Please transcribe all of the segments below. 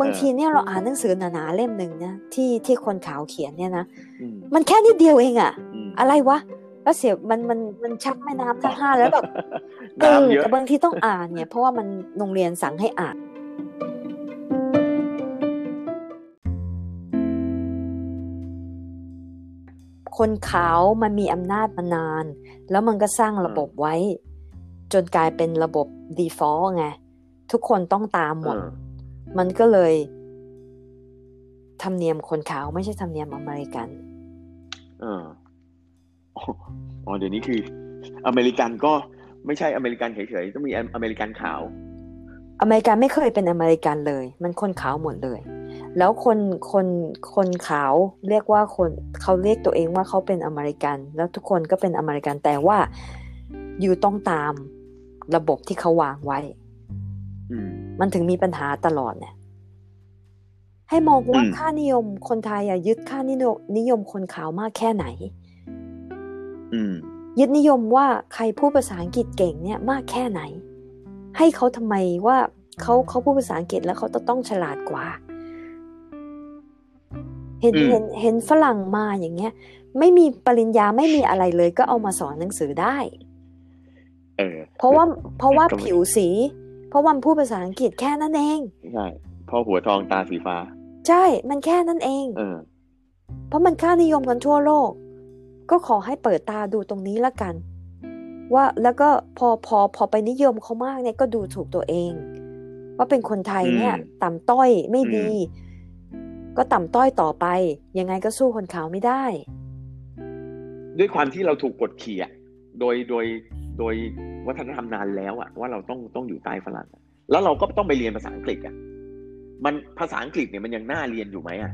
บางทีเนี่ยเราอ่านหนังสือหนาๆเล่มหนึ่งนะที่ที่คนขาวเขียนเนี่ยนะอืมมันแค่นิดเดียวเองอะอืมอะไรวะแล้วเสียมันมันมันชักแม่น้ำทั้งห้าแล้วแบบเออน้ำเยอะแต่บางทีต้องอ่านเนี่ย เพราะว่ามันโรงเรียนสั่งให้อ่าน คนขาวมันมีอำนาจมานาน แล้วมันก็สร้างระบบไว้ จนกลายเป็นระบบ default ไง ทุกคนต้องตามหมดเออมันก็เลยธรรมเนียมคนขาวไม่ใช่ธรรมเนียมอเมริกันเอออ๋อเดี๋ยวนี้คือ อเมริกันก็ไม่ใช่อเมริกันเฉยๆต้องมีอเมริกันขาว อเมริกันไม่เคยเป็นอเมริกันเลย มันคนขาวหมดเลย แล้วคนคนคนขาวเรียกว่าคนเขาเรียกตัวเองว่าเขาเป็นอเมริกัน แล้วทุกคนก็เป็นอเมริกันแต่ว่าอยู่ต้องตาม ระบบที่เขาวางไว้อืมมันถึงมีปัญหาตลอดเนี่ย ให้มองว่าอืมค่านิยมคนไทยอะยึดค่านิยมนิยมคนขาวมากแค่ไหนอืมยึดนิยมว่าใครพูดภาษาอังกฤษเก่งเนี่ยมากแค่ไหน ให้เขาทำไมว่าเขาเขาพูดภาษาอังกฤษแล้วเขาจะต้องฉลาดกว่า เห็นอืมเห็นเห็นฝรั่งมาอย่างเงี้ย ไม่มีปริญญาไม่มีอะไรเลยก็เอามาสอนหนังสือได้ เออ เพราะว่าเพราะว่าก็ไม่ผิวสี เพราะวันพูดภาษาอังกฤษแค่นั้นเองใช่พ่อหัวทองตาสีฟ้า ใช่มันแค่นั้นเองเออเพราะมันค่านิยมกันทั่วโลก ก็ขอให้เปิดตาดูตรงนี้ละกัน ว่าแล้วก็พอพอพอไปนิยมเขามากเนี่ยก็ดูถูกตัวเอง ว่าเป็นคนไทยเนี่ยอืมต่ำต้อยไม่ดีอืก็ต่ำต้อยต่อไป ยังไงก็สู้คนขาวไม่ได้ ด้วยความที่เราถูกกดขี่อะโดยโดย โดยวัฒนธรรมนานแล้วอะว่าเราต้องต้องอยู่ใต้ฝรั่งอะแล้วเราก็ต้องไปเรียนภาษาอังกฤษอะมันภาษาอังกฤษเนี่ยมันยังน่าเรียนอยู่ไหมอะ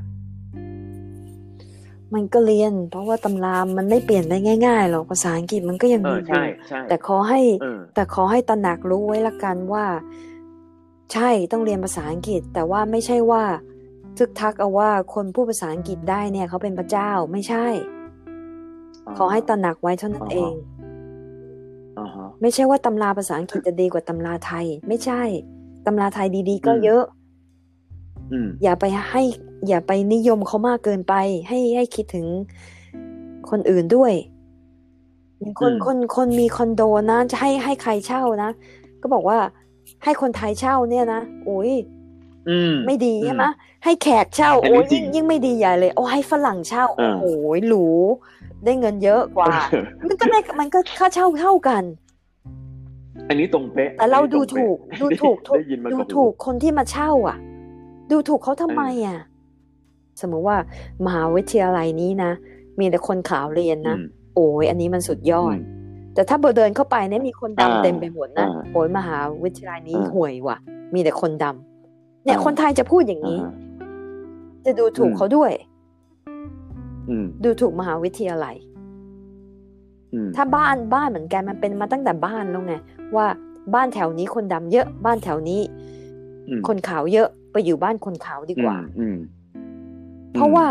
มันก็เรียน เพราะว่าตำรามันไม่เปลี่ยนได้ง่ายๆหรอกภาษาอังกฤษมันก็ยังเอมีออยู่ใช่ใช่แต่ขอให้เออแต่ขอให้ตระหนักรู้ไว้ละกันว่า ใช่ต้องเรียนภาษาอังกฤษ แต่ว่าไม่ใช่ว่าทึกทักเอาว่าคนพูดภาษาอังกฤษได้เนี่ยเขาเป็นพระเจ้าไม่ใช่ ขอให้ตระหนักไว้เท่านั้นเองอ่าฮะ ไม่ใช่ว่าตำราภาษาอังกฤษจะดีกว่าตำราไทย ไม่ใช่ตำราไทยดีๆ ก็อืมเยอะอืมอย่าไปให้ อย่าไปนิยมเขามากเกินไป ให้ให้คิดถึงคนอื่นด้วยอย่างคนอืมคนคนมีคอนโดนะจะให้ให้ใครเช่านะ ก็บอกว่าให้คนไทยเช่าเนี่ยนะโอ้ยอืม ไม่ดีใช่ไหมให้แขกเช่าอันนี้โอ้ยจริยิ่งงยิ่งไม่ดีใหญ่เลย โอ้ให้ฝรั่งเช่าเอโอ้อโหหรูได้เงินเยอะกว่า มันก็ได้มันก็ค่าเช่าเท่ากัน อันนี้ตรงเป๊ะแต่เราอันนี้ดูตรงถูกเป๊ะดูถูกได้ยินมาดูกับหูถูกคนที่มาเช่า อะ ดูถูกเขาทำไมอะ สมมติว่ามหาวิทยาลัยนี้นะมีแต่คนขาวเรียนนะอืมโอ้ยอันนี้มันสุดยอดอืมแต่ถ้าเบอเดินเข้าไปเนี่ยมีคนดำอ่าเต็มไปหมดนะอ่าโอ้ยมหาวิทยาลัยนี้อ่าห่วยว่ะ มีแต่คนดำ เนี่ยอ่าคนไทยจะพูดอย่างนี้อ่าฮะจะดูถูกอืมเขาด้วยอืมดูถูกมหาวิทยาลัยอืมถ้าบ้านบ้านเหมือนกันมันเป็นมาตั้งแต่บ้านแล้วไงว่าบ้านแถวนี้คนดำเยอะ บ้านแถวนี้อืมคนขาวเยอะไปอยู่บ้านคนขาวดีกว่าอืมเพราะว่า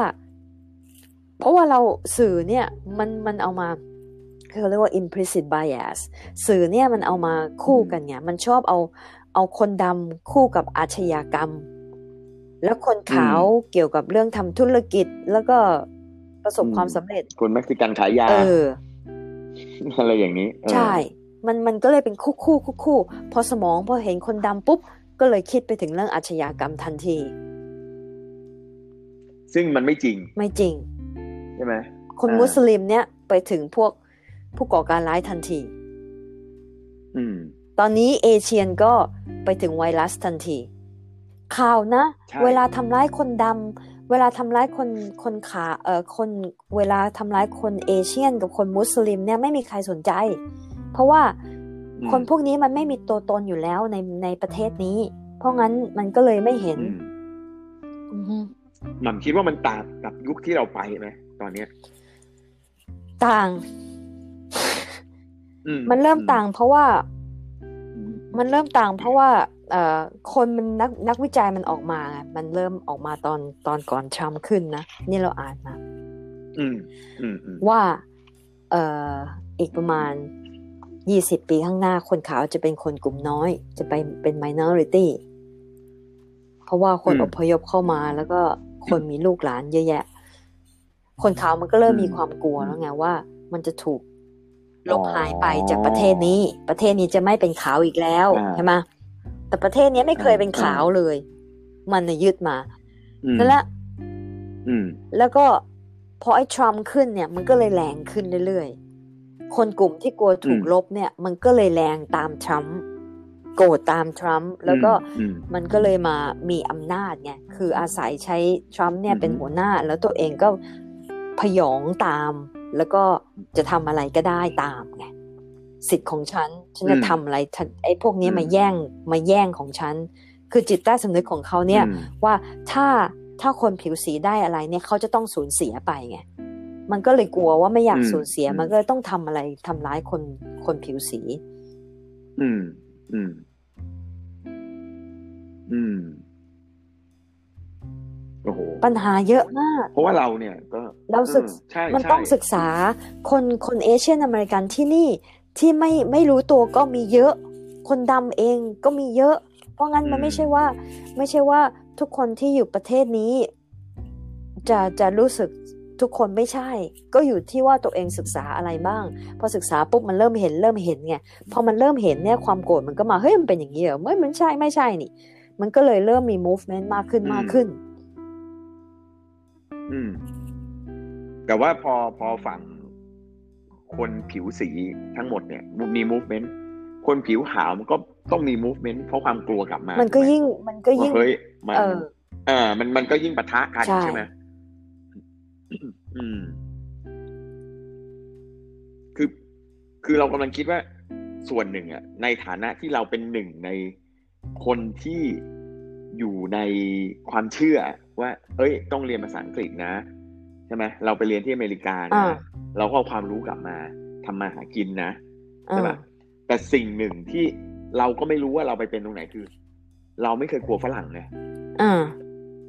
เพราะว่าเราสื่อเนี่ย มันมันเอามาเขาเรียกว่า implicit bias สื่อเนี่ยมันเอามาคู่กันไงมันชอบเอา เอาคนดำคู่กับอาชญากรรม แล้วคนขาวเกี่ยวกับเรื่องทำธุรกิจแล้วก็ประสบความสำเร็จ คนเม็กซิกันขายยาเอออะไรอย่างนี้เออใช่ มันมันก็เลยเป็นคู่คู่คู่คู่พอสมองพอเห็นคนดำปุ๊บ ก็เลยคิดไปถึงเรื่องอาชญากรรมทันที ซึ่งมันไม่จริง ไม่จริงใช่ไหมคนอ่ามุมุสลิมเนี่ยไปถึงพวกผู้ก่อการร้ายทันที อืม ตอนนี้ Asian ก็ไปถึงไวรัสทันที ข่าวนะใช่เวลาทำร้ายคนดำเวลาทำร้ายคนคนขาเอ่อคนเวลาทำร้ายคน Asian กับคนมุสลิมเนี่ยไม่มีใครสนใจ เพราะว่าอืมคนพวกนี้มันไม่มีตัวตนอยู่แล้วในในประเทศนี้ เพราะงั้นมันก็เลยไม่เห็นอืมอือฮึหม่ำคิดว่ามันต่างกับยุคที่เราไปไหมตอนเนี้ย ต่างอืมันเริ่มต่างเพราะว่าอื มมันเริ่มต่างเพราะว่าเอ่อคนมันนักนักวิจัยมันออกมาไงมันเริ่มออกมาตอนตอนก่อนทรัมป์ขึ้นนะ นี่เราอ่านมาอืมอืมอืมว่าเอ่ออีกประมาณยี่สิบปีข้างหน้าคนขาวจะเป็นคนกลุ่มน้อย จะไปเป็น minority เพราะว่าคนอืมอพยพเข้ามาแล้วก็คนมีลูกหลานเยอะแยะ คนขาวมันก็เริ่มอืมมีความกลัวแล้วไงว่า มันจะถูก ลบอ๋อหายไปจากประเทศนี้ ประเทศนี้จะไม่เป็นขาวอีกแล้วอ่าใช่ไหมแต่ประเทศนี้ไม่เคยเป็นอ่าขาวเลย มันน่ะยึดมาอืมนั่นแหละอืมแล้วก็พอไอ้ทรัมป์ขึ้นเนี่ย มันก็เลยแรงขึ้นเรื่อยๆ คนกลุ่มที่กลัวถูกอืมลบเนี่ย มันก็เลยแรงตามทรัมป์โกรธตามทรัมป์แล้วก็อืมมันก็เลยมามีอำนาจไงคืออาศัยใช้ทรัมป์เนี่ยอือฮึเป็นหัวหน้า แล้วตัวเองก็พยองตาม แล้วก็จะทำอะไรก็ได้ตามไงสิทธิ์ของฉัน ฉันจะทำอะไรฉันไอ้พวกนี้มาแย่งมาแย่งของฉัน คือจิตใต้สำนึกของเขาเนี่ยอืมว่าถ้าถ้าคนผิวสีได้อะไรเนี่ยเขาจะต้องสูญเสียไปไงมันก็เลยกลัวว่าไม่อยากอืมสูญเสียอืมมันก็ต้องทำอะไรทำร้ายคนคนผิวสี อืม อืม อืม โอ้โหปัญหาเยอะมาก เพราะว่าเราเนี่ยก็เราศึกออใช่มันใช่ต้องศึกษาคนคนเอเชียนอเมริกันที่นี่ที่ไม่ไม่รู้ตัวก็มีเยอะ คนดำเองก็มีเยอะ เพราะงั้นมันไม่ใช่ว่า ไม่ใช่ว่าทุกคนที่อยู่ประเทศนี้ จะจะรู้สึกทุกคนไม่ใช่ ก็อยู่ที่ว่าตัวเองศึกษาอะไรบ้าง พอศึกษาปุ๊บมันเริ่มเห็นเริ่มเห็นไงพอมันเริ่มเห็นเนี่ยความโกรธมันก็มาเฮ้ยมันเป็นอย่างนี้เหรอไม่มันใช่ไม่ใช่นี่ มันก็เลยเริ่มมี movement มากขึ้นมากขึ้น อืม แต่ว่าพอพอฝั่งคนผิวสีทั้งหมดเนี่ยมี movement คนผิวขาวมันก็ต้องมี movement เพราะความกลัวกลับมา มันก็ถูไหยิ่ง มันก็ยิ่งว่าเฮ้ยมันเออเออมันมันก็ยิ่งปะทะกันใช่ใช่ไหมอืม คือคือเรากำลังคิดว่า ส่วนหนึ่งอะ ในฐานะที่เราเป็นหนึ่งในคนที่อยู่ในความเชื่อ ว่าเอ้ย ต้องเรียนภาษาอังกฤษนะใช่ไหมเราไปเรียนที่อเมริกาอ่านะเราก็เอาความรู้กลับมาทำมาหากินนะใช่อ่าปะแต่สิ่งหนึ่งที่เราก็ไม่รู้ว่าเราไปเป็นตรงไหนคือ เราไม่เคยกลัวฝรั่งไงอ่า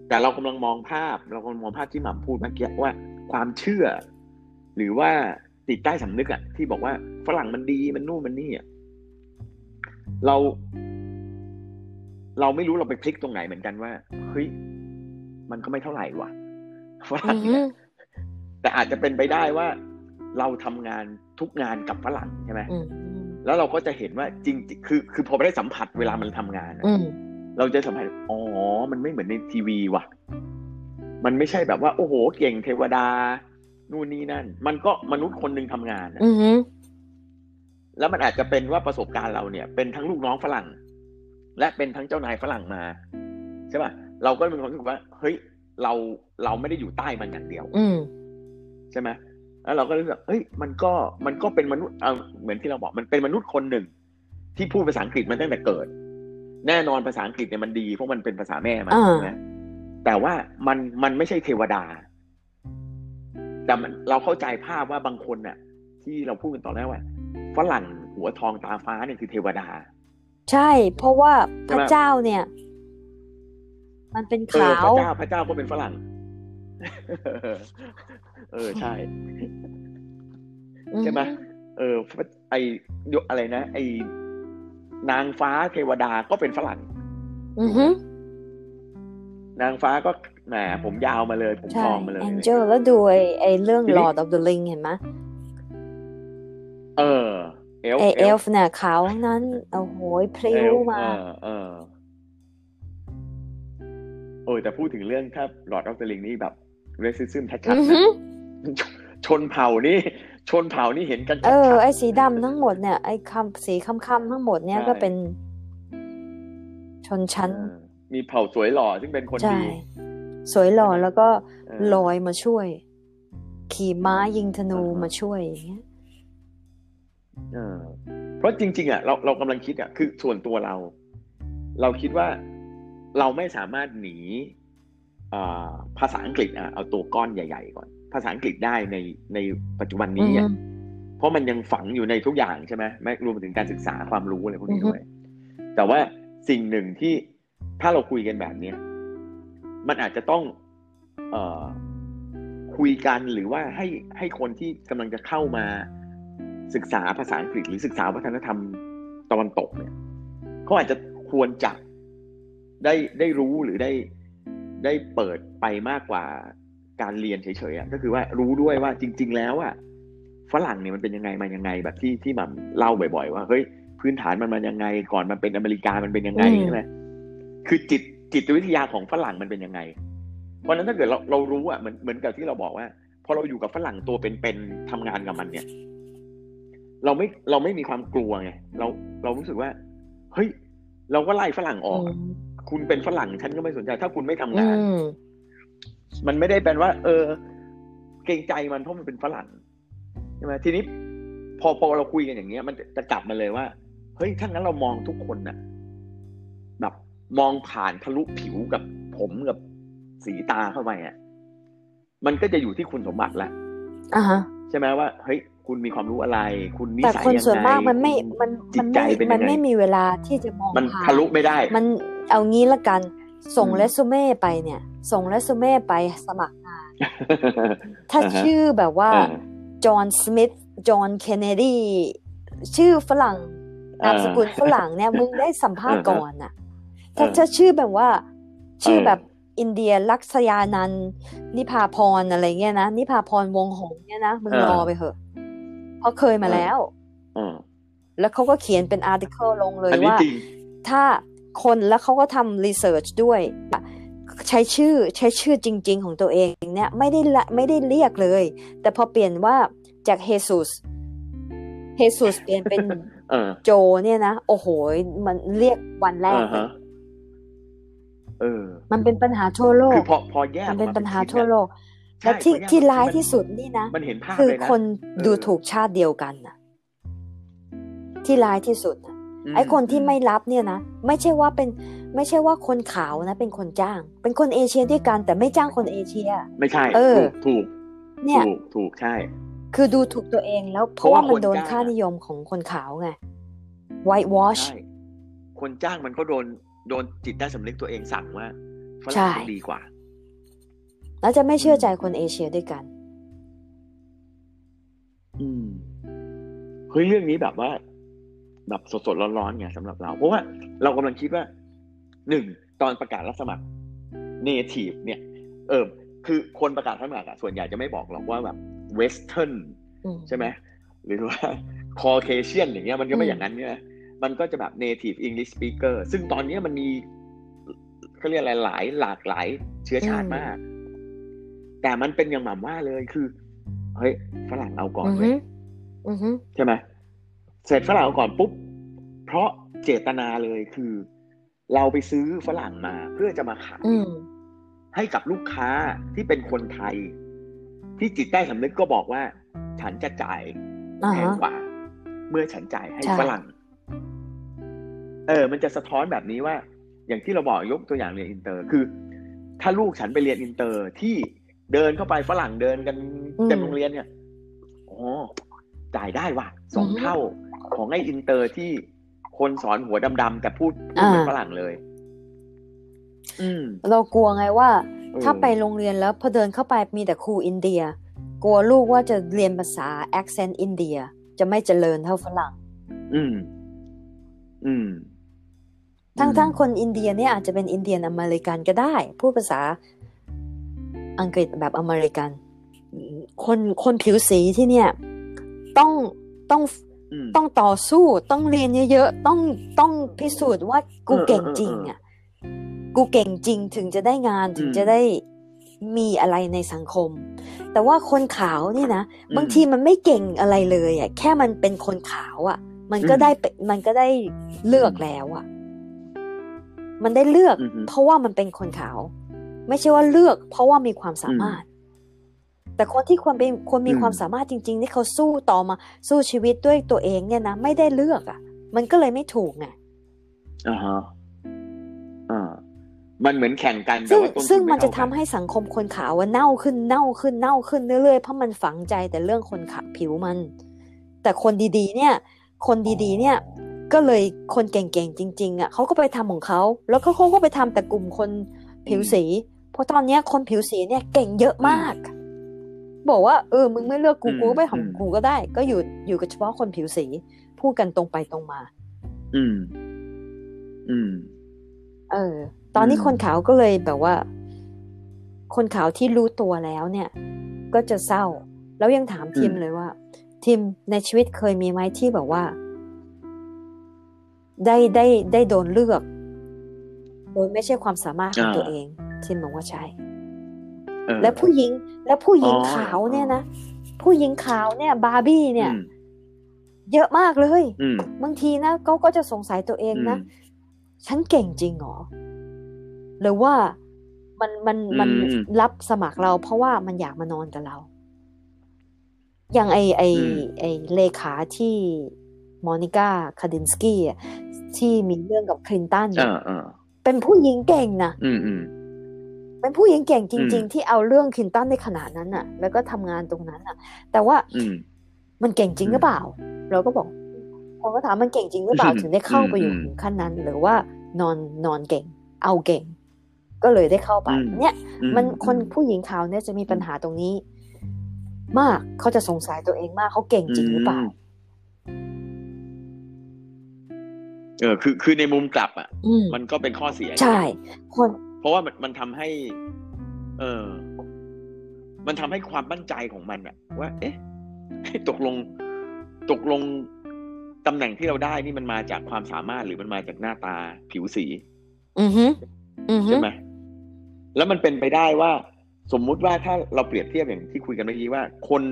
แต่เรากำลังมองภาพ เรากำลังมองภาพที่หม่ำพูดเมื่อกี้ว่าความเชื่อ หรือว่าติดใต้สำนึกอะที่บอกว่าฝรั่งมันดีมันนู่นมันนี่อะเรา เราไม่รู้เราไปพลิกตรงไหนเหมือนกันว่าเฮ้ย มันก็ไม่เท่าไหร่ว่ะฝรั่งเนี่ยแต่อาจจะเป็นไปได้ว่า เราทำงานทุกงานกับฝรั่งใช่ไหมอืมแล้วเราก็จะเห็นว่าจริงๆคือคือพอไปได้สัมผัสเวลามันทำงานอะอืมเราจะสัมผัสอ๋อ มันไม่เหมือนในทีวีว่ะ มันไม่ใช่แบบว่า โอ้โห เก่งเทวดา นู่นนี่นั่น มันก็มนุษย์คนหนึ่งทำงานอะอืมแล้วมันอาจจะเป็นว่าประสบการณ์เราเนี่ย เป็นทั้งลูกน้องฝรั่ง และเป็นทั้งเจ้านายฝรั่งมา ใช่ป่ะ เราก็มีความรู้สึกว่า เฮ้ย เราเราไม่ได้อยู่ใต้มันอย่างเดียว อืมใช่ไหมแล้วเราก็รู้สึกเฮ้ยมันก็มันก็เป็นมนุษย์เอาเหมือนที่เราบอกมันเป็นมนุษย์คนหนึ่ง ที่พูดภาษาอังกฤษมาตั้งแต่เกิด แน่นอนภาษาอังกฤษเนี่ยมันดีเพราะมันเป็นภาษาแม่มันอ่าใช่ไหมแต่ว่ามันมันไม่ใช่เทวดา แต่มันเราเข้าใจภาพว่าบางคนน่ะที่เราพูดกันตอนแรกว่าฝรั่งหัวทองตาฟ้าเนี่ยคือเทวดา ใช่ เพราะว่าพใช่ระไหมเจ้าเนี่ย มันเป็นเออขาพวระเจ้าพระเจ้าก็เป็นฝรั่ง เออใช่ใช่ไหมเออไอยอะไรนะไอนางฟ้าเทวดาก็เป็นฝรั่งอือฮึนางฟ้าก็แหมผมยาวมาเลย ผมใช่ทองมาเลย Angel แล้วดูไอ้ไอ้เรื่องทีนี้ Lord of the Ring เห็นไหมเออเอลไอ้เอลฟ์เนี่ยขาวทั้งนั้นโอ้โหพลิ้วมาเออเออเออแต่พูดถึงเรื่องถ้าหลอดออฟเดลิงนี่แบบเรสซิซึมชัดอือๆฮึนะชนเผ่านี่ชนเผ่านี่เห็นกันเอชัอดไอ้สีดำทั้งหมดเนี่ยไอ้คำสีคำคำๆทั้งหมดเนี่ยใช่ก็เป็นชนๆชั้นเออมีเผ่าสวยหล่อซึ่งเป็นคนใช่ดีสวยหล่อแล้วก็เออลอยมาช่วย ขี่ม้ายิงธนูอ่าฮะมาช่วยอย่างเงี้ยเออเพราะจริง ๆอะเราเรากำลังคิดอะคือส่วนตัวเรา เราคิดว่า เราไม่สามารถหนีอ่าภาษาอังกฤษอะเอาตัวก้อนใหญ่ ๆ ก่อน ภาษาอังกฤษได้ในในปัจจุบันนี้อะอืมเพราะมันยังฝังอยู่ในทุกอย่างใช่ไหมไม่รวมถึงการศึกษาความรู้อะไรพวกนี้อือฮึด้วย แต่ว่าสิ่งหนึ่งที่ถ้าเราคุยกันแบบเนี้ยมันอาจจะต้อง เอ่อคุยกันหรือว่าให้ให้คนที่กำลังจะเข้ามาศึกษาภาษาอังกฤษ หรือศึกษาวัฒนธรรมตะวันตกเนี่ยเขาอาจจะควรจะ ได้ได้รู้หรือได้ได้เปิดไปมากกว่าการเรียนเฉยๆก็คือว่ารู้ด้วยว่าจริง ๆ แล้วอะฝรั่งเนี่ยมันเป็นยังไงมายังไงแบบที่ที่มันเล่าบ่อย ๆ ว่าเฮ้ยพื้นฐานมันมันยังไง ก่อนมันเป็นอเมริกามันเป็นยังไงใช่ไหมคือจิตจิตวิทยาของฝรั่งมันเป็นยังไง เพราะฉะนั้นถ้าเกิดเราเรารู้อะเหมือนเหมือนกับที่เราบอกว่าพอเราอยู่กับฝรั่งตัวเป็นๆทำงานกับมันเนี่ย เราไม่เราไม่มีความกลัวไงเราเรารู้สึกว่า เฮ้ย เราก็ไล่ฝรั่งออก คุณเป็นฝรั่งฉันก็ไม่สนใจ ถ้าคุณไม่ทำงาน มันไม่ได้เป็นว่า เออ เกรงใจมันเพราะมันเป็นฝรั่งใช่ไหมทีนี้ พอพอเราคุยกันอย่างเงี้ย มันจะกลับมาเลยว่าเฮ้ยถ้างั้นเรามองทุกคนน่ะแบบมองผ่านทะลุผิวกับผมกับสีตาเข้าไปอะมันก็จะอยู่ที่คุณสมบัติแหละอ่าฮะใช่ไหมว่าเฮ้ยคุณมีความรู้อะไร คุณนิแต่สัยคนยังส่วนไงมากมันไม่มันจิมัตนใจไม่เป็นมัยันงไงไม่มีเวลาที่จะมองมันผ่านทะลุไม่ได้ มัน เอางี้ละกัน ส่งอืมเรซูเม่ไปเนี่ย ส่งเรซูเม่ไปสมัครงาน ถ้าอ่าฮะชื่อแบบว่าอ่าจอห์นสมิธจอห์นเคนเนดีชื่อฝรั่งนามสกุลฝรั่งเนี่ยมึงได้สัมภาษณ์ก่อนน่ะถ้าเออถ้าชื่อแบบว่า ชื่อเออแบบอินเดียลักษยานันท์นิพาพรอะไรเงี้ยนะนิพาพรวงหงส์เนี่ยนะมึงรอไปเถอะเพราะเคยมาแล้วอ่าแล้วเขาก็เขียนเป็นอาร์ติเคิลลงเลยอันนี้ว่าจริงถ้า คนแล้วเขาก็ทำรีเสิร์ชด้วยใช้ชื่อใช้ชื่อจริง ๆ ของตัวเองเนี่ยไม่ได้ละไม่ได้เรียกเลย แต่พอเปลี่ยนว่าจากเฮซุสเฮซุสเปลี่ยนเป็นเออโจเนี่ยนะโอ้โหมันเรียกวันแรกอ่าเลยฮะเออ มันเป็นปัญหาทั่วโลคืกอพอพอแยกมันเป็นออกปัญหาชิ้ทั่วโลกใช่และที่พอแยกที่ออกร้ายมันที่สุดนี่นะมันเห็นภาพคือเลยนะคนเออดูถูกชาติเดียวกันน่ะ ที่ร้ายที่สุดน่ะม ไอ้คนที่ไม่รับเนี่ยนะไม่ใช่ว่าเป็นไม่ใช่ว่าคนขาวนะ เป็นคนจ้าง เป็นคนเอเชียด้วยกัน แต่ไม่จ้างคนเอเชีย ไม่ใช่ เออ ถูก เนี่ยถูกถูกถูกใช่ คือดูถูกตัวเองแล้วเพเพราะราะว่าว่ามันโดนคนจ้างค่านิยมของคนขาวไง white wash ใช่คนจ้างมันก็โดนโดนจิตใต้สำนึกตัวเองสั่งว่าฝใช่รั่งต้องดีกว่า แล้วจะไม่เชื่อใจคนเอเชียด้วยกัน อืมเฮ้ยเรื่องนี้แบบว่า แบบสดๆร้อนๆไงสำหรับเรา เพราะว่าเรากำลังคิดว่าหนึ่งตอนประกาศรับสมัคร native เนี่ย เออคือคนประกาศรับสมัครอะส่วนใหญ่จะไม่บอกหรอกว่าแบบ western อืมใช่ไหมหรือว่า Caucasian อย่างเงี้ยมันก็ไม่อืมอย่างนั้นเนี่ยมันก็จะแบบ native English speaker ซึ่งตอนเนี้ยมันมีเขาเรียกอะไรหลายหลากหลายเชื้อชาติมาก แต่มันเป็นอย่างหม่ำว่าเลยคือ เฮ้ยฝรั่งเอาก่อนอือเว้ฮึยอือฮึใช่ไหม เสร็จฝรั่งเอาก่อนปุ๊บ เพราะเจตนาเลยคือ เราไปซื้อฝรั่งมาเพื่อจะมาขายอืมให้กับลูกค้าที่เป็นคนไทย ที่จิตใต้สำนึกก็บอกว่า ฉันจะจ่ายอ่าแพงฮะกว่า เมื่อฉันจ่ายให้ใช่ฝรั่ง เออ มันจะสะท้อนแบบนี้ว่า อย่างที่เราบอกยกตัวอย่างเรียนอินเตอร์ คือ ถ้าลูกฉันไปเรียนอินเตอร์ที่เดินเข้าไปฝรั่งเดินกันเต็มโรงเรียนเนี่ยอ๋อจ่ายได้ว่ะสองเท่า ของไอ้อินเตอร์ที่คนสอนหัวดำๆแต่พูดพูดเป็นฝรั่งเลยอืมเรากลัวไงว่าเออถ้าไปโรงเรียนแล้วพอเดินเข้าไปมีแต่ครูอินเดีย กลัวลูกว่าจะเรียนภาษา accent อินเดีย จะไม่เจริญเท่าฝรั่ง อืม อืม ทั้งอืมทั้งคนอินเดียเนี่ยอาจจะเป็นอินเดียนอเมริกันก็ได้ พูดภาษาอังกฤษแบบอเมริกัน คนคนผิวสีที่เนี่ย ต้องต้องอืม ต้องต่อสู้ต้องเรียนเยอะๆต้องต้องพิสูจน์ว่ากูเออเก่งเออจริงเอออะกูเก่งจริงถึงจะได้งานถึงอืมจะได้มีอะไรในสังคม แต่ว่าคนขาวนี่นะอืมบางทีมันไม่เก่งอะไรเลยอะแค่มันเป็นคนขาวอะ มันก็อืมได้เป็นมันก็ได้เลือกแล้วอะ มันได้เลือกอือฮึเพราะว่ามันเป็นคนขาว ไม่ใช่ว่าเลือก เพราะว่ามีความสามารถ แต่คนที่ควรเป็นคนมีอืมความสามารถจริง ๆ ที่เขาสู้ต่อมาสู้ชีวิตด้วยตัวเองเนี่ยนะไม่ได้เลือกอะ มันก็เลยไม่ถูกไงอ่าฮะอ่ามันเหมือนแข่งกันแต่ซึ่งว่าต้นทุซึ่งไมันจะทำเท่ากัให้สังคมคนขาวว่าเน่าขึ้นเน่าขึ้นเน่าขึ้นเรื่อยๆเพราะมันฝังใจแต่เรื่องคนขาวผิวมัน แต่คนดีๆ เนี่ย คนดีๆ เนี่ย ก็เลยคนเก่งๆจริง ๆอะเขาก็ไปทำของเขาแล้วก็เขาก็ไปทำแต่กลุ่มคนผิวสี เพราะตอนเนี้ยคนผิวสีเนี่ยเก่งเยอะมาก บอกว่าเออมึงไม่เลือกกูอืมกูก็ไปของอืมกูก็ได้ ก็อยู่อยู่กับเฉพาะคนผิวสี พูดกันตรงไปตรงมา อืม อืม เออ ตอนนี้อืมคนขาวก็เลยแบบว่า คนขาวที่รู้ตัวแล้วเนี่ย ก็จะเศร้า แล้วยังถามทีมเลยว่า ทีมในชีวิตเคยมีไหมที่แบบว่า ได้ได้ได้โดนเลือก โดยไม่ใช่ความสามารถของอ่าตัวเองทีมบอกว่าใช่เออ และผู้หญิงและผู้หญิงอ๋อขาวเนี่ยนะผู้หญิงขาวเนี่ย บาร์บี้เนี่ยอืมเยอะมากเลยอืมบางทีนะเขาก็จะสงสัยตัวเองนะอืมฉันเก่งจริงเหรอหรือว่ามันมันมันอืมรับสมัครเรา เพราะว่ามันอยากมานอนกับเรา อย่างไอไออืมไอเลขาที่มอนิก้าคาดินสกี้อะที่มีเรื่องกับคลินตันอ่าเนี่ยอ่าเป็นผู้หญิงเก่งนะอืมอืม เป็นผู้หญิงเก่งจริงอืมๆที่เอาเรื่องคลินตันในขนาดนั้นน่ะ แล้วก็ทำงานตรงนั้นน่ะ แต่ว่าอืมมันเก่งจริงหรือเปล่า เราก็บอกคนก็ถามมันเก่งจริงหรือเปล่าอืมถึงได้เข้าไปอยู่อืมถึงขั้นนั้น หรือว่านอนนอนเก่ง เอาเก่ง ก็เลยได้เข้าไปอืมเนี่ยอืมันคนอืมผู้หญิงขาวเนี่ยจะมีปัญหาตรงนี้ มากเขาจะสงสัยตัวเองมากเขาเก่งจริงหรือเปล่าเออคือคือในมุมกลับอะอืมมันก็เป็นข้อเสีย ใช่ คน เพราะว่ามันมันทำให้ เออมันทำให้ความมั่นใจของมันอะว่า เอ๊ะ ตกลง ตกลงตำแหน่งที่เราได้นี่มันมาจากความสามารถหรือมันมาจากหน้าตาผิวสีอือฮึอือฮึใช่ไหมแล้วมันเป็นไปได้ว่า สมมุติว่าถ้าเราเปรียบเทียบอย่างที่คุยกันเมื่อกี้ว่า คน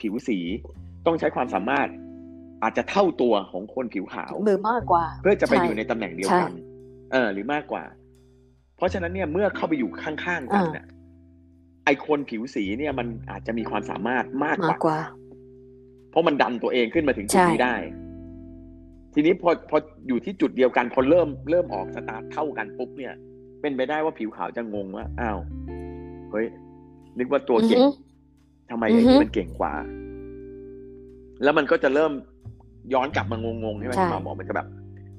ผิวสีต้องใช้ความสามารถ อาจจะเท่าตัวของคนผิวขาวหรือมากกว่า เพื่อจะไปช่อยู่ในตำแหน่งเดียวกันใช่เออ หรือมากกว่า เพราะฉะนั้นเนี่ยเมื่อเข้าไปอยู่ข้างๆกันเนี่ยไอคนผิวสีเนี่ยมันอาจจะมีความสามารถมากมากกกว่าว่า เพราะมันดันตัวเองขึ้นมาถึงจุดใช่นี้ได้ ทีนี้พอพออยู่ที่จุดเดียวกันพอเริ่มเริ่มออกสตาร์ทเท่ากันปุ๊บเนี่ย เป็นไปได้ว่าผิวขาวจะงงว่าอ้าวเฮ้ยนึกว่าตัวอือเก่งฮึทำไมอืไอ้อฮึนี่มันเก่งกว่า แล้วมันก็จะเริ่มย้อนกลับมางงๆใช่ไหมใช่ที่หมอบอกมันจะแบบ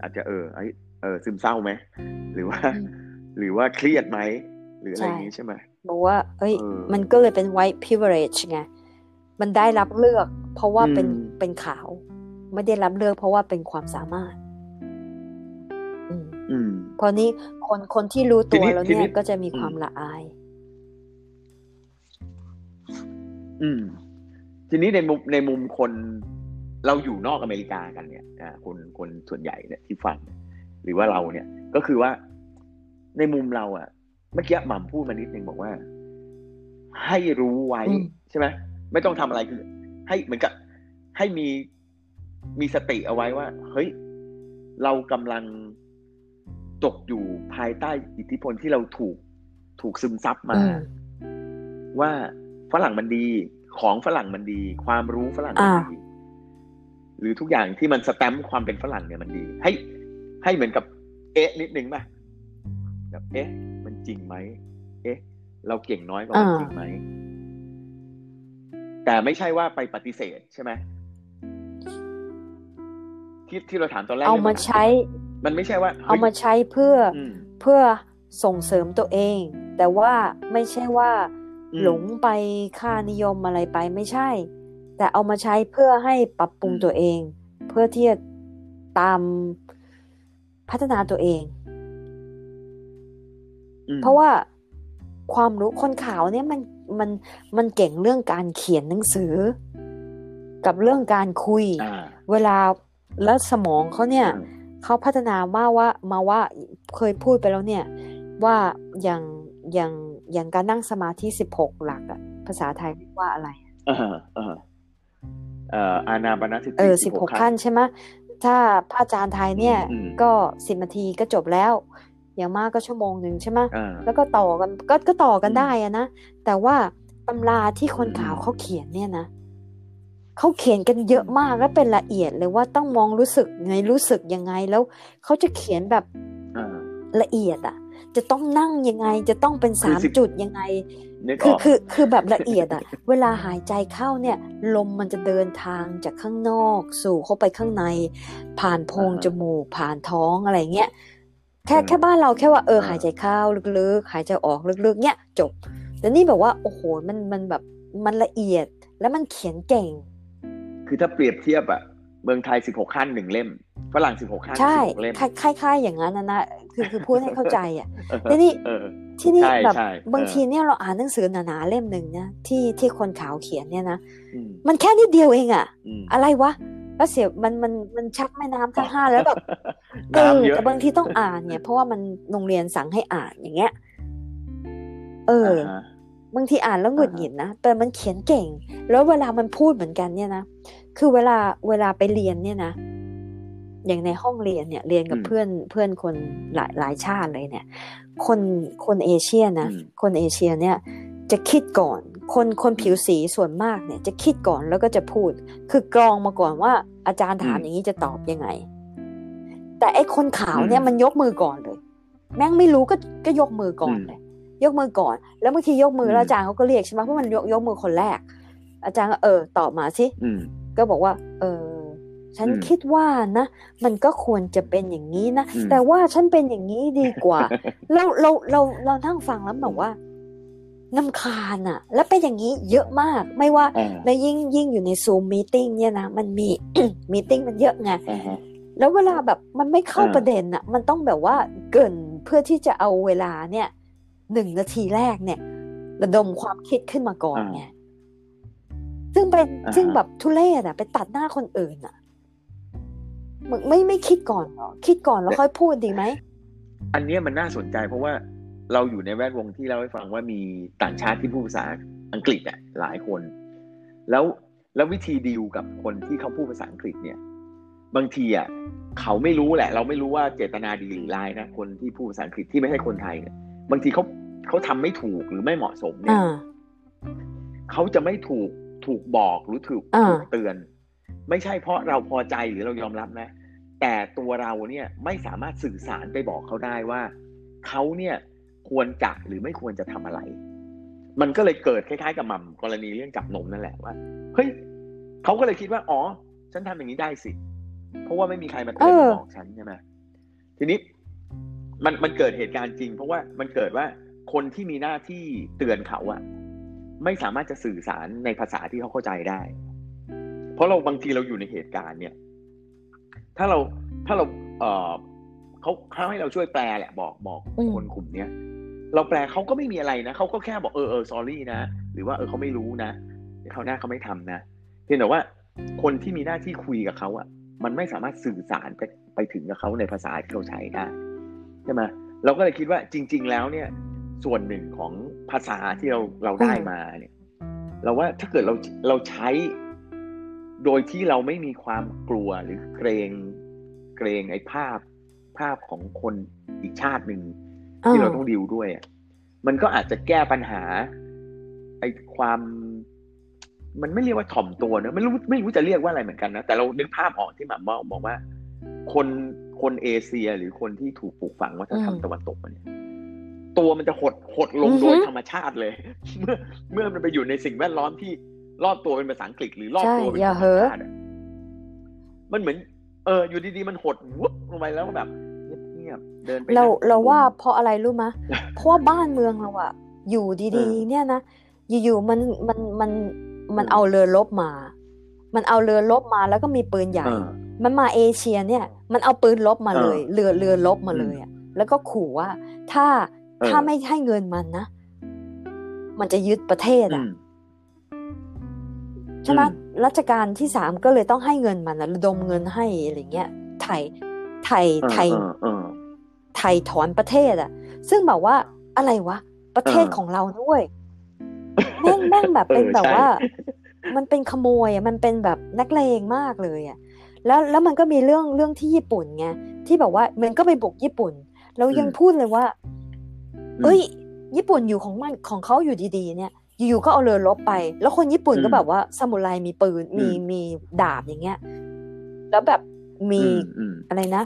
อาจจะเออไอยเออซึมเศร้าไหมหรือว่าอืม หรือว่าเครียดไหมหรืออะไรอย่างนี้ใช่ไหมบอกว่า เอ้ยเออมันก็เลยเป็น white privilege ไงมันได้รับเลือก เพราะว่าเป็นอืมเป็นขาว ไม่ได้รับเลือก เพราะว่าเป็นความสามารถอืมอืมเพราะนี้คนคนที่รู้ทีตัวนี้แล้วทีนี้เนี่ยก็จะมีอืมความละอาย อืม ทีนี้ในมุมในมุมคนเราอยู่นอกอเมริกากันเนี่ยอ่าคนคนส่วนใหญ่เนี่ยที่ฟังหรือว่าเราเนี่ย ก็คือว่า ในมุมเราอะเมื่อกี้หม่ำพูดมานิดนึงบอกว่า ให้รู้ไว้อืมใช่ไหมไม่ต้องทำอะไรคือ ให้เหมือนกับให้มีมีสติเอาไว้ว่า เฮ้ย เรากำลังตกอยู่ภายใต้อิทธิพลที่เราถูกถูกซึมซับมาอืมว่าฝรั่งมันดีของฝรั่งมันดี ความรู้ฝรั่งมันอ่าดี หรือทุกอย่างที่มันสแตมป์ความเป็นฝรั่งเนี่ยมันดี ให้ ให้เหมือนกับ เอ๊ะนิดนึงป่ะ แบบเอ๊ะ มันจริงไหมเอ๊ะ เราเก่งน้อยกว่ามันอ่าจริงไหมแต่ไม่ใช่ว่าไปปฏิเสธใช่ไหมที่ที่เราถามตอนแรกเอานี่ยมาใช้ มันไม่ใช่ว่า เอามาใช้เพื่อออืมเพื่อส่งเสริมตัวเอง แต่ว่าไม่ใช่ว่าอืมหลงไปค่านิยมอะไรไปไม่ใช่ แต่เอามาใช้เพื่อให้ปรับปรุงอืมตัวเอง เพื่อที่จะตามพัฒนาตัวเองอืม เพราะว่าความรู้คนขาวเนี่ยมันมันมันเก่งเรื่องการเขียนหนังสือ กับเรื่องการคุยอ่าเวลาแล้วสมองเขาเนี่ยอืมเขาพัฒนามาว่ามาว่าเคยพูดไปแล้วเนี่ย ว่าอย่างอย่างอย่างการนั่งสมาธิสิบหกหลักอะภาษาไทยเรียกว่าอะไรอ่าอ่าเอ่ออานาปานสติเออสิบหกขั้นใช่ไหมถ้าพระอาจารย์ไทยเนี่ยอืมก็สิบนาทีก็จบแล้ว อย่างมากก็ชั่วโมงหนึ่งใช่ไหมอ่าแล้วก็ต่อกันก็ก็ต่อกันอืมได้อะนะแต่ว่าตำราที่คนอืมขาวเขาเขียนเนี่ยนะเขาเขียนกันเยอะมากและเป็นละเอียดเลยว่าต้องมองรู้สึกไงรู้สึกยังไงแล้วเขาจะเขียนแบบอ่าละเอียดอะจะต้องนั่งยังไงจะต้องเป็นคือสามสิบจุดยังไงนึกอคืออกคือคือแบบละเอียดอะเวลาหายใจเข้าเนี่ย ลมมันจะเดินทางจากข้างนอก สู่เข้าไปข้างใน ผ่านโพรงจมูกผ่านท้องอะไรเงี้ย แค่แค่บ้านเราแค่ว่าเออหายใจเข้าลึกๆ หายใจออกลึกๆ เนี่ยจบ แต่นี่แบบว่าโอ้โหมันมันแบบมันละเอียดแล้วมันเขียนเก่ง คือถ้าเปรียบเทียบอะเมืองไทยสิบหกขั้นหนึ่งเล่มฝรั่งสิบหกขั้นใช่สิบหกเล่มคล้ายๆอย่างนั้นนะนะคือคือพูดให้เข้าใจอะแต่นี่เออที่นี่ใช่แบบใช่บางเออทีเนี่ยเราอ่านหนังสือหนาๆเล่มหนึ่งนะที่ที่คนขาวเขียนเนี่ยนะอืมมันแค่นิดเดียวเองอะอืมอะไรวะ แล้วเสียมันมันมันชักแม่น้ำทั้งห้าแล้วแบบเออน้ำเยอะแต่บางทีต้องอ่านเนี่ยเพราะว่ามันโรงเรียนสั่งให้อ่านอย่างเงี้ย เออาฮะบางทีอ่านแล้วหงุดหงิดนะแต่มันเขียนเก่ง แล้วเวลามันพูดเหมือนกันเนี่ยนะคือเวลาเวลาไปเรียนเนี่ยนะอย่างในห้องเรียนเนี่ย เรียนกับอืมเพื่อนเพื่อนคนหลายหลายชาติเลยเนี่ย คนคนเอเชียนะอืมคนเอเชียเนี่ย จะคิดก่อน คนคนผิวสีส่วนมากเนี่ย จะคิดก่อนแล้วก็จะพูด คือกรองมาก่อนว่า อาจารย์ถามอย่างนี้จะตอบยังไง แต่ไอ้คนขาวเนี่ยมันยกมือก่อนเลย แม่งไม่รู้ก็ก็ยกมือก่อนเลย ยกมือก่อน แล้วบางทียกมือแล้วอาจารย์เขาก็เรียกใช่ไหมเพราะมันยกยกมือคนแรก อาจารย์ก็เออตอบมาสิอืมก็บอกว่า เออฉันอืมคิดว่านะ มันก็ควรจะเป็นอย่างนี้นะอืมแต่ว่าฉันเป็นอย่างนี้ดีกว่า เราเราเราเรานั่งฟังแล้วแบบว่า รำคาญอะแล้วเป็นอย่างนี้เยอะมากไม่ว่าอ่าในยิ่งยิ่งอยู่ใน Zoom meeting เนี่ยนะมันมี meeting มันเยอะไงอ่าฮะแล้วเวลาแบบมันไม่เข้าอ่าประเด็นอะมันต้องแบบว่าเกริ่นเพื่อที่จะเอาเวลาเนี่ยหนึ่งนาทีแรกเนี่ยระดมความคิดขึ้นมาก่อนไงซึ่งเป็นอ่าฮะซึ่งแบบทุเรศอะไปตัดหน้าคนอื่นอะมึงไม่ไม่คิดก่อนเหรอคิดก่อนแล้วค่อยพูดดีไหมอันเนี้ยมันน่าสนใจเพราะว่า เราอยู่ในแวดวงที่เล่าให้ฟังว่ามีต่างชาติที่พูดภาษาอังกฤษอะหลายคน แล้วแล้ววิธีดีลกับคนที่เขาพูดภาษาอังกฤษเนี่ย บางทีอะเขาไม่รู้แหละ เราไม่รู้ว่าเจตนาดีหรือร้ายนะคนที่พูดภาษาอังกฤษที่ไม่ใช่คนไทยเนี่ยบางทีเขาเขาทำไม่ถูกหรือไม่เหมาะสมเนี่ยอ่าเขาจะไม่ถูกถูกบอกหรือถูกอ่าถูกเตือน ไม่ใช่เพราะเราพอใจหรือเรายอมรับนะแต่ตัวเราเนี่ยไม่สามารถสื่อสารไปบอกเขาได้ว่าเขาเนี่ย ควรจะหรือไม่ควรจะทำอะไร มันก็เลยเกิดคล้ายๆกับหม่ำกรณีเรื่องจับนมนั่นแหละว่าเฮ้ยเขาก็เลยคิดว่าอ๋อ ฉันทำอย่างนี้ได้สิ เพราะว่าไม่มีใครมาเตือนเออมาบอกฉันใช่ไหมทีนี้มันมันเกิดเหตุการณ์จริง เพราะว่ามันเกิดว่าคนที่มีหน้าที่เตือนเขาอะไม่สามารถจะสื่อสารในภาษาที่เขาเข้าใจได้ เพราะเราบางทีเราอยู่ในเหตุการณ์เนี่ย ถ้าเราถ้าเราเออเขาเขาให้เราช่วยแปลแหละ บอกบอกอืมคนกลุ่มเนี้ย เราแปลเขาก็ไม่มีอะไรนะเขาก็แค่บอกเออเออ sorry นะ หรือว่าเออเขาไม่รู้นะเขาวหน้าเขาไม่ทำนะเพียงแต่ว่าคนที่มีหน้าที่คุยกับเขาอะมันไม่สามารถสื่อสารไปไปถึงกับเขาในภาษาที่เราใช้ได้ใช่ไหมเราก็เลยคิดว่าจริง ๆ แล้วเนี่ย ส่วนหนึ่งของภาษาที่เราเราได้มาเนี่ย เราว่าถ้าเกิดเราเราใช้ โดยที่เราไม่มีความกลัวหรือเกรงเกรงไอ้ภาพภาพของคนอีกชาติหนึ่ง ที่เราต้องดิวด้วยอะมันก็อาจจะแก้ปัญหาไอ้ความ มันไม่เรียกว่าถ่อมตัวเนอะไม่รู้ไม่รู้จะเรียกว่าอะไรเหมือนกันนะแต่เรานึกภาพออกที่หม่ำบอกบอกว่า คนคนเอเชียหรือคนที่ถูกปลูกฝังวัฒนธรรมอืมตะวันตกมาเนี่ยตัวมันจะหดหดลงอือฮึโดยธรรมชาติเลย เมื่อเมื่อมันไปอยู่ในสิ่งแวดล้อมที่รอบตัวเป็นภาษาอังกฤษหรือรอบใช่ตัวเป็นอย่าธรรเหมอะชาติอะมันเหมือน เออ อยู่ดีๆมันหดวุบลงไปแล้วก็แบบเงีย บๆเดินไปเรานั่งเราว่ามุมเพราะอะไรรู้มะเพราะว่าบ้านเมืองเราอะอยู่เอดีอๆเนี่ยนะอยู่ๆมันมันมันมันอืมเอาเรือรบมา มันเอาเรือรบมาแล้วก็มีปืนใหญ่เออมันมาเอเชียเนี่ย มันเอาปืนลบมาเออเลย เรือเรือลบมาอืมเลยอะแล้วก็ขู่ว่า ถ้าเออถ้าไม่ให้เงินมันนะมันจะยึดประเทศอือะมใช่ไหมอืมรัชกาลที่สามก็เลยต้องให้เงินมันนะระดมเงินให้อะไรเงี้ยไทย ไทยเออไทยเออเออไทยถอนประเทศอะซึ่งแบบว่าอะไรวะ ประเทศเออของเราด้วยแม่งแม่งแบบเป็นเออแบบใช่ว่า มันเป็นขโมยอะมันเป็นแบบนักเลงมากเลยอะแล้วแล้วมันก็มีเรื่องเรื่องที่ญี่ปุ่นไงที่แบบว่ามันก็ไปบุกญี่ปุ่น เรายังพูดเลยว่า เอ้ย ญี่ปุ่นอยู่ของมันของเขาอยู่ดีๆ เนี่ยอยู่ๆก็เอาเรือรบไป แล้วคนญี่ปุ่นก็อืมแบบว่าซามูไรมีปืนมีอืมมีดาบอย่างเงี้ย แล้วแบบ มีอืมอืมอะไรนะ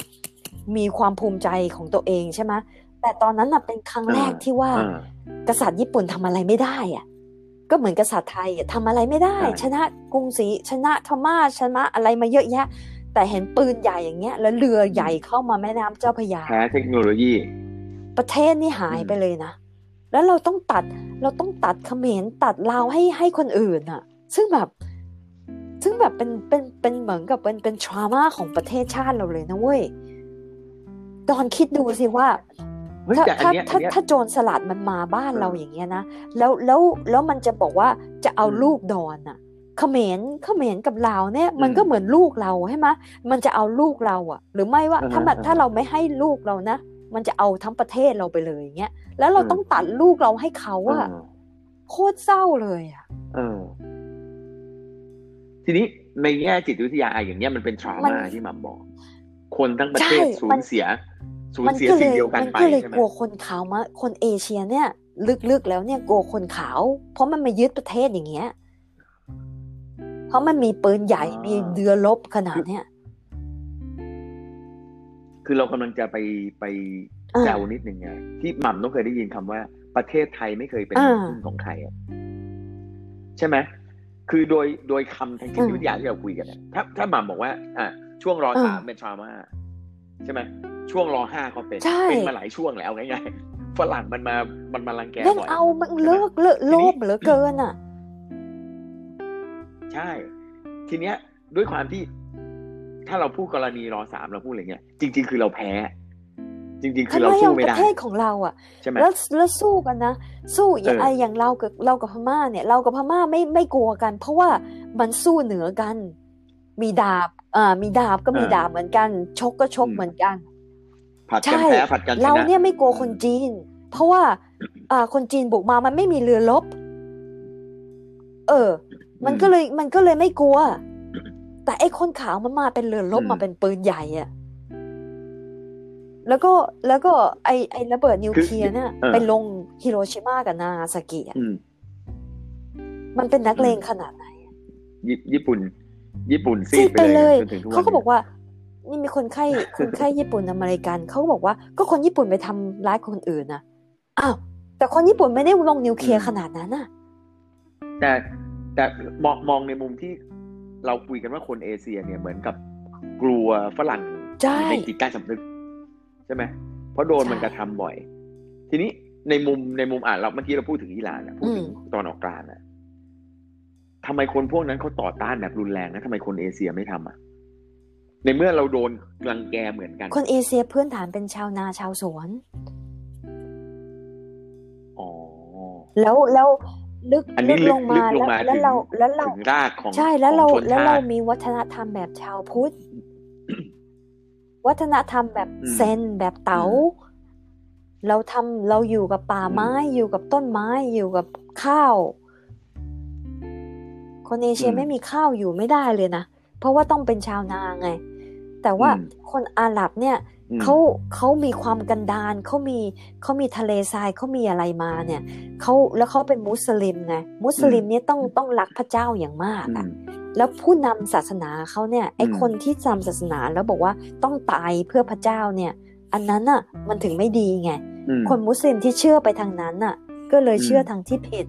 มีความภูมิใจของตัวเองใช่ไหมแต่ตอนนั้นน่ะเป็นครั้งแรกอ่าที่ว่าอ่ากษัตริย์ญี่ปุ่นทำอะไรไม่ได้อะก็เหมือนกษัตริย์ไทยอะทำอะไรไม่ได้ใช่ชนะกรุงศรีชนะธรรมาชนะอะไรมาเยอะแยะ แต่เห็นปืนใหญ่อย่างเงี้ย แล้วเรือใหญ่เข้ามาแม่น้ำเจ้าพระยาแพ้เทคโนโลยี ประเทศนี่หายอืมไปเลยนะแล้วเราต้องตัดเราต้องตัดเขมรตัดลาวให้ให้คนอื่นอะซึ่งแบบ ซึ่งแบบเป็นเป็นเป็นเหมือนกับเป็นเป็นทรามาของประเทศชาติเราเลยนะเว้ยตอนคิดดูสิว่าเฮ้ยถ้าแต่อันถ้าเนี้ยอัถ้านเนี้ยถ้าโจรสลัดมันมาบ้านเออเราอย่างเงี้ยนะแล้วแล้วแล้วมันจะบอกว่าจะเอาอืมลูกดอนอะเขมรเขมรกับลาวเนี่ย มันอืมก็เหมือนลูกเราใช่ไหมมันจะเอาลูกเราอะหรือไม่ว่าอ่าฮะถ้ามันอ่าฮะถ้าเราไม่ให้ลูกเรานะมันจะเอาทั้งประเทศเราไปเลยอย่างเงี้ยแล้วเราอืมต้องตัดลูกเราให้เขาอะเออโคตรเศร้าเลยอะเออ ทีนี้ในแง่จิตวิทยาอย่างเงี้ยมันเป็นทรามัมานที่หมัมบอก คนทั้งประเทศใช่สูมัญนเสียสูญมันเสียก็เลสิ่งยเดียวกันมันไปก็เลยใช่ไหมกลัวคนขาวมาคนเอเชียเนี่ย ลึกๆแล้วเนี่ยกลัวคนขาว เพราะมันมายึดประเทศอย่างเงี้ย เพราะมันมีปืนใหญ่มีเรือรบขนาดเนี้ยคือเรากำลังจะไปไปอ่าแซวนิดนึงไงที่หม่ำต้องเคยได้ยินคำว่า ประเทศไทยไม่เคยเป็นอ่าที่พึ่งของใครอะใช่ไหม คือโดยโดยคำทางจิตวิทยาที่เราคุยกันอะถ้าถ้าหม่ำบอกว่า อะช่วงรอสามเป็นทรามาใช่ไหมช่วงรอห้าก็เป็นใช่เป็นมาหลายช่วงแล้วง่ายๆฝรั่งมันมามันมารังแกเล่นบ่อยเอามันเลิกเลิกโลภเหลือเกินอะ ใช่ ทีเนี้ยด้วยความที่ ถ้าเราพูดกรณีรอสามเราพูดอะไรเงี้ยจริง ๆ คือเราแพ้ จริงๆคือทำเราไมสู้เอาไม่ปได้ระเทศของเราอะใช่ไหมแล้วแล้วสู้กันนะ สู้อย่างเออไออย่างเรากับเรากับพม่าเนี่ยเรากับพม่าไม่ไม่กลัวกัน เพราะว่ามันสู้เหนือกัน มีดาบอ่ามีดาบก็มีดาบเหมือนกัน ชกก็ชกเหมือนกันผัดกันใช่แพ้ผัดกันชเรานะเนี่ยไม่กลัวคนจีน เพราะว่า อ่า คนจีนบุกมามันไม่มีเรือรบเออ มันก็เลยมันก็เลยไม่กลัว แต่ไอ้คนขาวมันมาเป็นเรือรบมาเป็นปืนใหญ่อะ แล้วก็แล้วก็ไอไอระเบิดนิวเคลียร์เนี่ยไปลงฮิโรชิมากับนางาซากิอะอืมมันเป็นนักเลงขนาดไหนญี่ญี่ปุ่น ญี่ปุ่นซีซีดดไปไปเลเลยยจนถึงทุกวันเขาก็นี้บอกว่า นี่มีคนไข้คนไข้ญี่ปุ่นอเมริกันเขาก็บอกว่า ก็คนญี่ปุ่นไปทำร้ายคนอื่นนะอ้าวแต่คนญี่ปุ่นไม่ได้ลงนิวเคลียร์ขนาดนั้นน่ะ แต่แต่มองมองในมุมที่เราคุยกันว่าคนเอเชียเนี่ยเหมือนกับกลัวฝรั่งใช่ในจิตใต้สำนึก ใช่ไหมเพราะโดนใช่มันกระทำบ่อย ทีนี้ในมุมในมุมอ่านเราเมื่อกี้เราพูดถึงอิหร่านอะพูดถึงอืมตอนออกกลางอะทำไมคนพวกนั้นเขาต่อต้านแบบรุนแรงนะทำไมคนเอเชียไม่ทำอะในเมื่อเราโดนรังแกเหมือนกัน คนเอเชียพื้นฐานเป็นชาวนาชาวสวนอ๋อแล้วแล้วลึกอันนี้ลึกลงมาลึกลงแล้วมาแล้วเราถึงแล้วเราถึงรากของใช่แล้วเราของชนแล้วชาเราติมีวัฒนธรรมแบบชาวพุทธ วัฒนธรรมแบบอืมเซนแบบเต๋าอืมเราทำเราอยู่กับป่าไม้อืมอยู่กับต้นไม้อยู่กับข้าว คนเอเชียอืมไม่มีข้าวอยู่ไม่ได้เลยนะเพราะว่าต้องเป็นชาวนาไง แต่ว่าอืมคนอาหรับเนี่ยอืมเขาเขามีความกันดารเขามีเขามีทะเลทรายเขามีอะไรมาเนี่ยเขาแล้วเขาเป็นมุสลิมไงมุสลิมเนี่ยต้องต้องรักพระเจ้าอย่างมากอือะม แล้วผู้นำศาสนาเขาเนี่ยไออืมคนที่นำศาสนาแล้วบอกว่าต้องตายเพื่อพระเจ้าเนี่ย อันนั้นน่ะมันถึงไม่ดีไงอืมคนมุสลิมที่เชื่อไปทางนั้นน่ะ ก็เลยเชื่ออมทางที่ผิด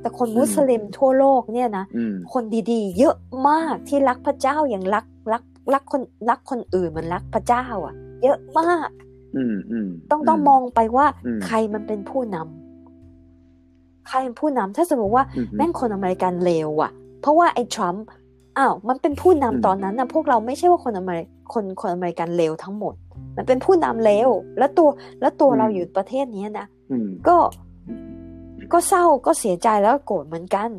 แต่คนมุสลิมทั่วโลกเนี่ยนะอืมคนดีๆ เยอะมากที่รักพระเจ้าอย่างรักรักรักคนรักคนอื่นเหมันรักพระเจ้า อะ เยอะมากอืมอืมต้องต้องมองไปว่าอืมใครมันเป็นผู้นำใครเป็นผู้นำถ้าสมมติว่าอืมแม่งคนอเมริกันเลวอะ เพราะว่าไอ้ทรัมป์อ้าวมันเป็นผู้นำอืมตอนนั้นนะพวกเราไม่ใช่ว่าคนอเมริคนคนอเมริกันเลวทั้งหมด มันเป็นผู้นำเลวแล้วตัวแล้วตัวเราอยู่ประเทศเนี้ยนะอืมก็ก็เศร้าก็เสียใจแล้วก็โกรธเหมือนกัน